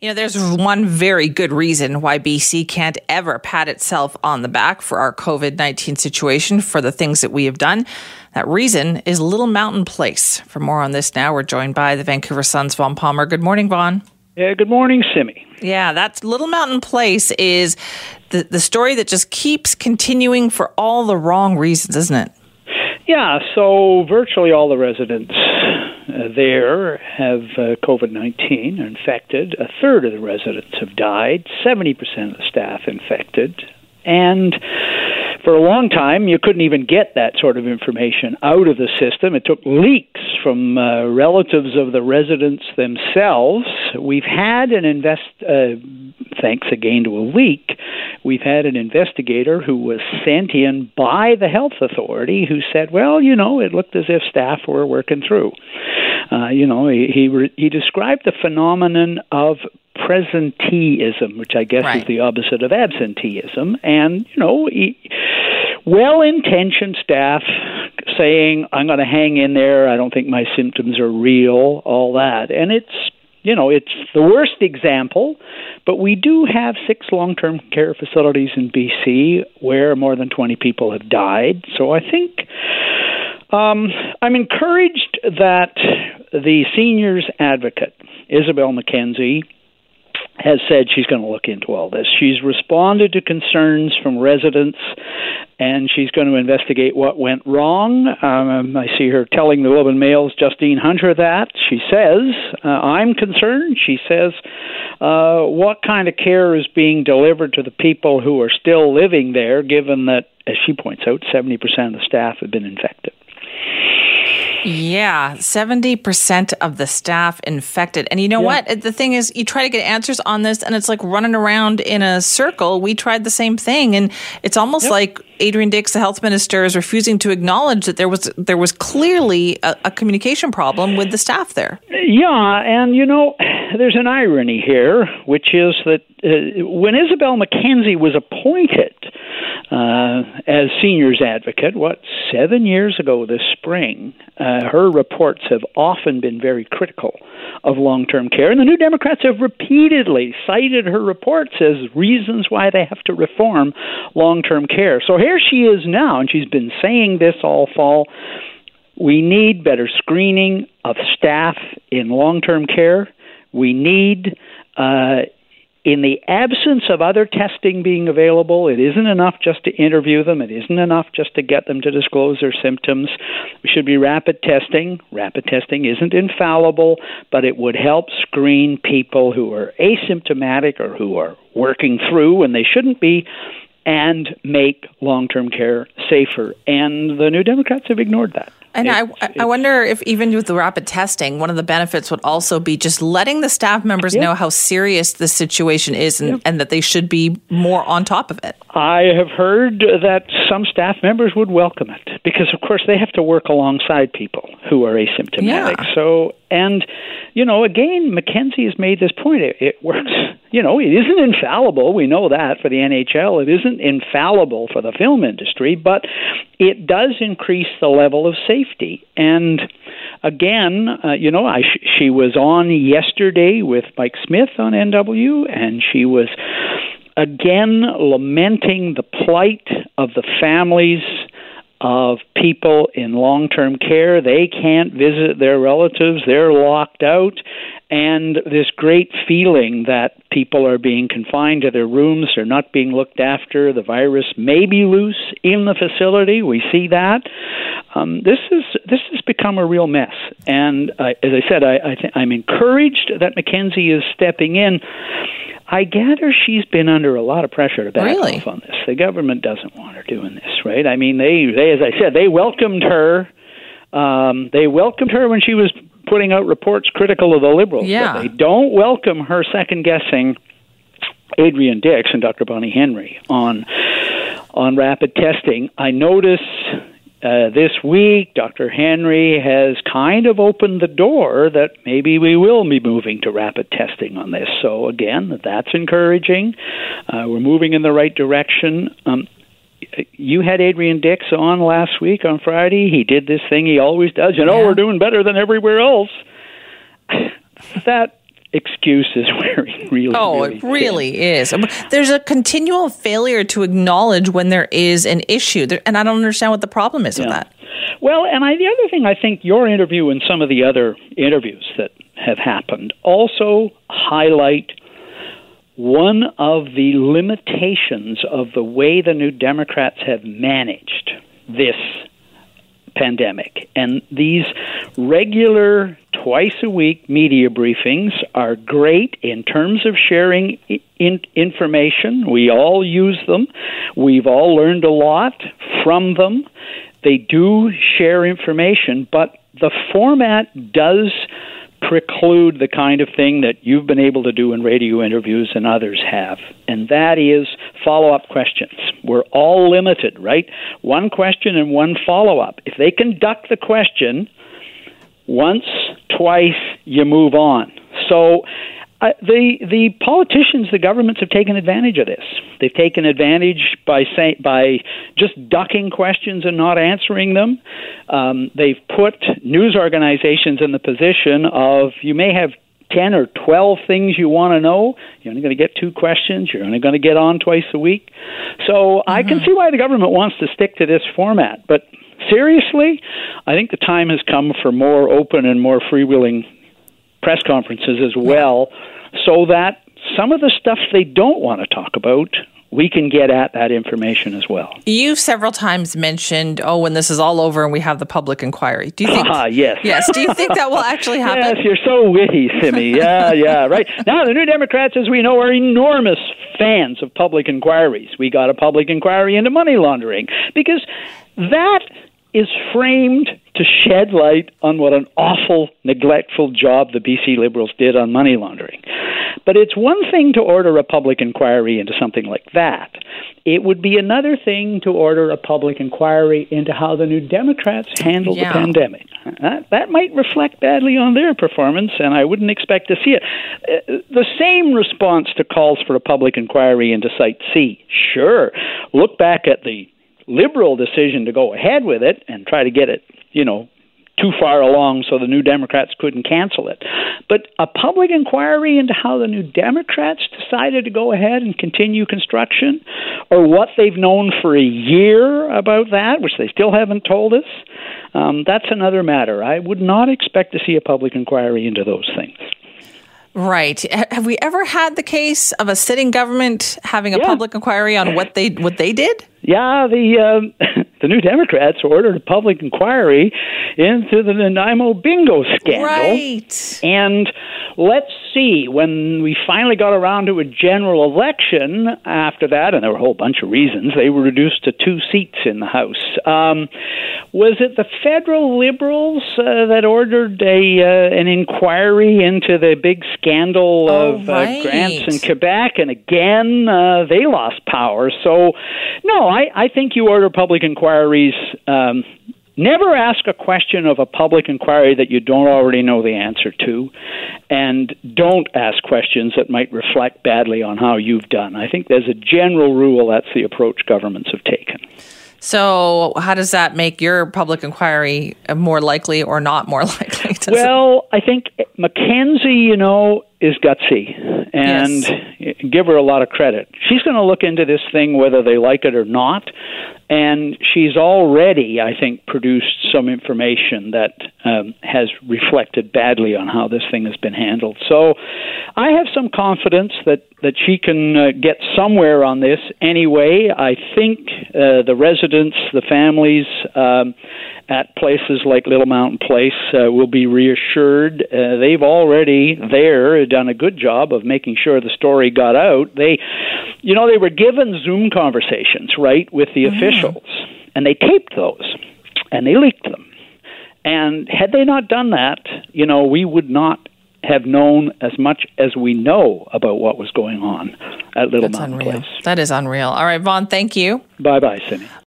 You know, there's one very good reason why BC can't ever pat itself on the back for our COVID 19 situation for the things that we have done. That reason is Little Mountain Place. For more on this now, we're joined by the Vancouver Sun's Vaughn Palmer. Good morning, Vaughn. Yeah, good morning, Simi. Yeah, that's Little Mountain Place is the, the story that just keeps continuing for all the wrong reasons, isn't it? Yeah, so virtually all the residents there have uh, COVID 19 infected. A third of the residents have died, 70% of the staff infected. And for a long time, you couldn't even get that sort of information out of the system. It took leaks from uh, relatives of the residents themselves. We've had an invest, uh, thanks again to a leak, we've had an investigator who was sent in by the health authority who said, well, you know, it looked as if staff were working through. Uh, you know, he he, re- he described the phenomenon of presenteeism, which I guess right. is the opposite of absenteeism. And, you know, well intentioned staff saying, I'm going to hang in there, I don't think my symptoms are real, all that. And it's, you know, it's the worst example, but we do have six long term care facilities in BC where more than 20 people have died. So I think. Um, I'm encouraged that the seniors advocate, Isobel Mackenzie, has said she's going to look into all this. She's responded to concerns from residents and she's going to investigate what went wrong. Um, I see her telling the Globe and Mail's Justine Hunter that. She says, uh, I'm concerned. She says, uh, what kind of care is being delivered to the people who are still living there, given that, as she points out, 70% of the staff have been infected? Yeah, 70% of the staff infected. And you know yeah. what? The thing is, you try to get answers on this, and it's like running around in a circle. We tried the same thing, and it's almost yep. like Adrian Dix, the health minister, is refusing to acknowledge that there was there was clearly a, a communication problem with the staff there. Yeah, and you know, there's an irony here, which is that uh, when Isobel Mackenzie was appointed uh, as seniors advocate, what seven years ago this spring, uh, her reports have often been very critical of long-term care, and the New Democrats have repeatedly cited her reports as reasons why they have to reform long-term care. So here she is now, and she's been saying this all fall. We need better screening of staff in long-term care. We need uh, in the absence of other testing being available, it isn't enough just to interview them. It isn't enough just to get them to disclose their symptoms. We should be rapid testing. Rapid testing isn't infallible, but it would help screen people who are asymptomatic or who are working through when they shouldn't be and make long term care safer. And the New Democrats have ignored that. And I, I wonder if even with the rapid testing, one of the benefits would also be just letting the staff members know how serious the situation is and, and, that they should be more on top of it. I have heard that some staff members would welcome it because, of course, they have to work alongside people who are asymptomatic. Yeah. So, and, you know, again, Mackenzie has made this point. It, it works, you know, it isn't infallible. We know that for the NHL. It isn't infallible for the film industry, but it does increase the level of safety. And again, uh, you know, I sh- she was on yesterday with Mike Smyth on NW, and she was again lamenting the plight of the families of people in long term care. They can't visit their relatives, they're locked out. And this great feeling that people are being confined to their rooms, they're not being looked after, the virus may be loose in the facility. We see that. Um, this is this has become a real mess, and as I said, I, I th- I'm encouraged that Mackenzie is stepping in. I gather she's been under a lot of pressure to back really? off on this. The government doesn't want her doing this, right? I mean, they, they as I said, they welcomed her. Um, they welcomed her when she was putting out reports critical of the liberals. Yeah. But they don't welcome her second guessing Adrian Dix and Dr. Bonnie Henry on on rapid testing. I notice uh, this week, Dr. Henry has kind of opened the door that maybe we will be moving to rapid testing on this. So, again, that's encouraging. Uh, we're moving in the right direction. Um, you had Adrian Dix on last week on Friday. He did this thing he always does. You know, yeah. we're doing better than everywhere else. that excuse is wearing really. Oh, really it really thin. is. Um, there's a continual failure to acknowledge when there is an issue, and I don't understand what the problem is yeah. with that. Well, and I, the other thing I think your interview and some of the other interviews that have happened also highlight one of the limitations of the way the New Democrats have managed this pandemic. And these regular, twice a week media briefings are great in terms of sharing in- information. We all use them, we've all learned a lot from them. They do share information, but the format does preclude the kind of thing that you've been able to do in radio interviews and others have, and that is follow up questions. We're all limited, right? One question and one follow up. If they conduct the question once, twice, you move on. So uh, the the politicians, the governments have taken advantage of this. They've taken advantage by say, by just ducking questions and not answering them. Um, they've put news organizations in the position of you may have 10 or 12 things you want to know. You're only going to get two questions. You're only going to get on twice a week. So mm-hmm. I can mm-hmm. see why the government wants to stick to this format. But seriously, I think the time has come for more open and more freewheeling press conferences as well, so that some of the stuff they don't want to talk about we can get at that information as well. You've several times mentioned, oh, when this is all over and we have the public inquiry. Do you think? Ah, yes. Yes. Do you think that will actually happen? yes, you're so witty, Simi. Yeah, yeah, right. Now, the New Democrats, as we know, are enormous fans of public inquiries. We got a public inquiry into money laundering because that is framed to shed light on what an awful, neglectful job the BC Liberals did on money laundering. But it's one thing to order a public inquiry into something like that. It would be another thing to order a public inquiry into how the New Democrats handled yeah. the pandemic. That, that might reflect badly on their performance, and I wouldn't expect to see it. Uh, the same response to calls for a public inquiry into Site C. Sure, look back at the liberal decision to go ahead with it and try to get it, you know, too far along so the New Democrats couldn't cancel it. But a public inquiry into how the New Democrats decided to go ahead and continue construction, or what they've known for a year about that, which they still haven't told us, um, that's another matter. I would not expect to see a public inquiry into those things. Right. Have we ever had the case of a sitting government having a yeah. public inquiry on what they what they did? Yeah, the um, the New Democrats ordered a public inquiry into the Nanaimo bingo scandal. Right. And let's see, when we finally got around to a general election after that, and there were a whole bunch of reasons, they were reduced to two seats in the House. Um, was it the federal Liberals uh, that ordered a uh, an inquiry into the big scandal oh, of right. uh, grants in Quebec? And again, uh, they lost power. So, no, I, I think you order public inquiries. Um, never ask a question of a public inquiry that you don't already know the answer to, and don't ask questions that might reflect badly on how you've done. I think there's a general rule that's the approach governments have taken. So, how does that make your public inquiry more likely or not more likely? well, I think Mackenzie, you know, is gutsy, and yes. give her a lot of credit. She's going to look into this thing whether they like it or not, and she's already, I think, produced some information that um, has reflected badly on how this thing has been handled. So, I have some confidence that that she can uh, get somewhere on this anyway. I think uh, the residents, the families. Um, at places like Little Mountain Place uh, will be reassured. Uh, they've already there done a good job of making sure the story got out. They, you know, they were given Zoom conversations right with the mm-hmm. officials, and they taped those and they leaked them. And had they not done that, you know, we would not have known as much as we know about what was going on at Little That's Mountain unreal. Place. That is unreal. All right, Vaughn, thank you. Bye bye, Cindy.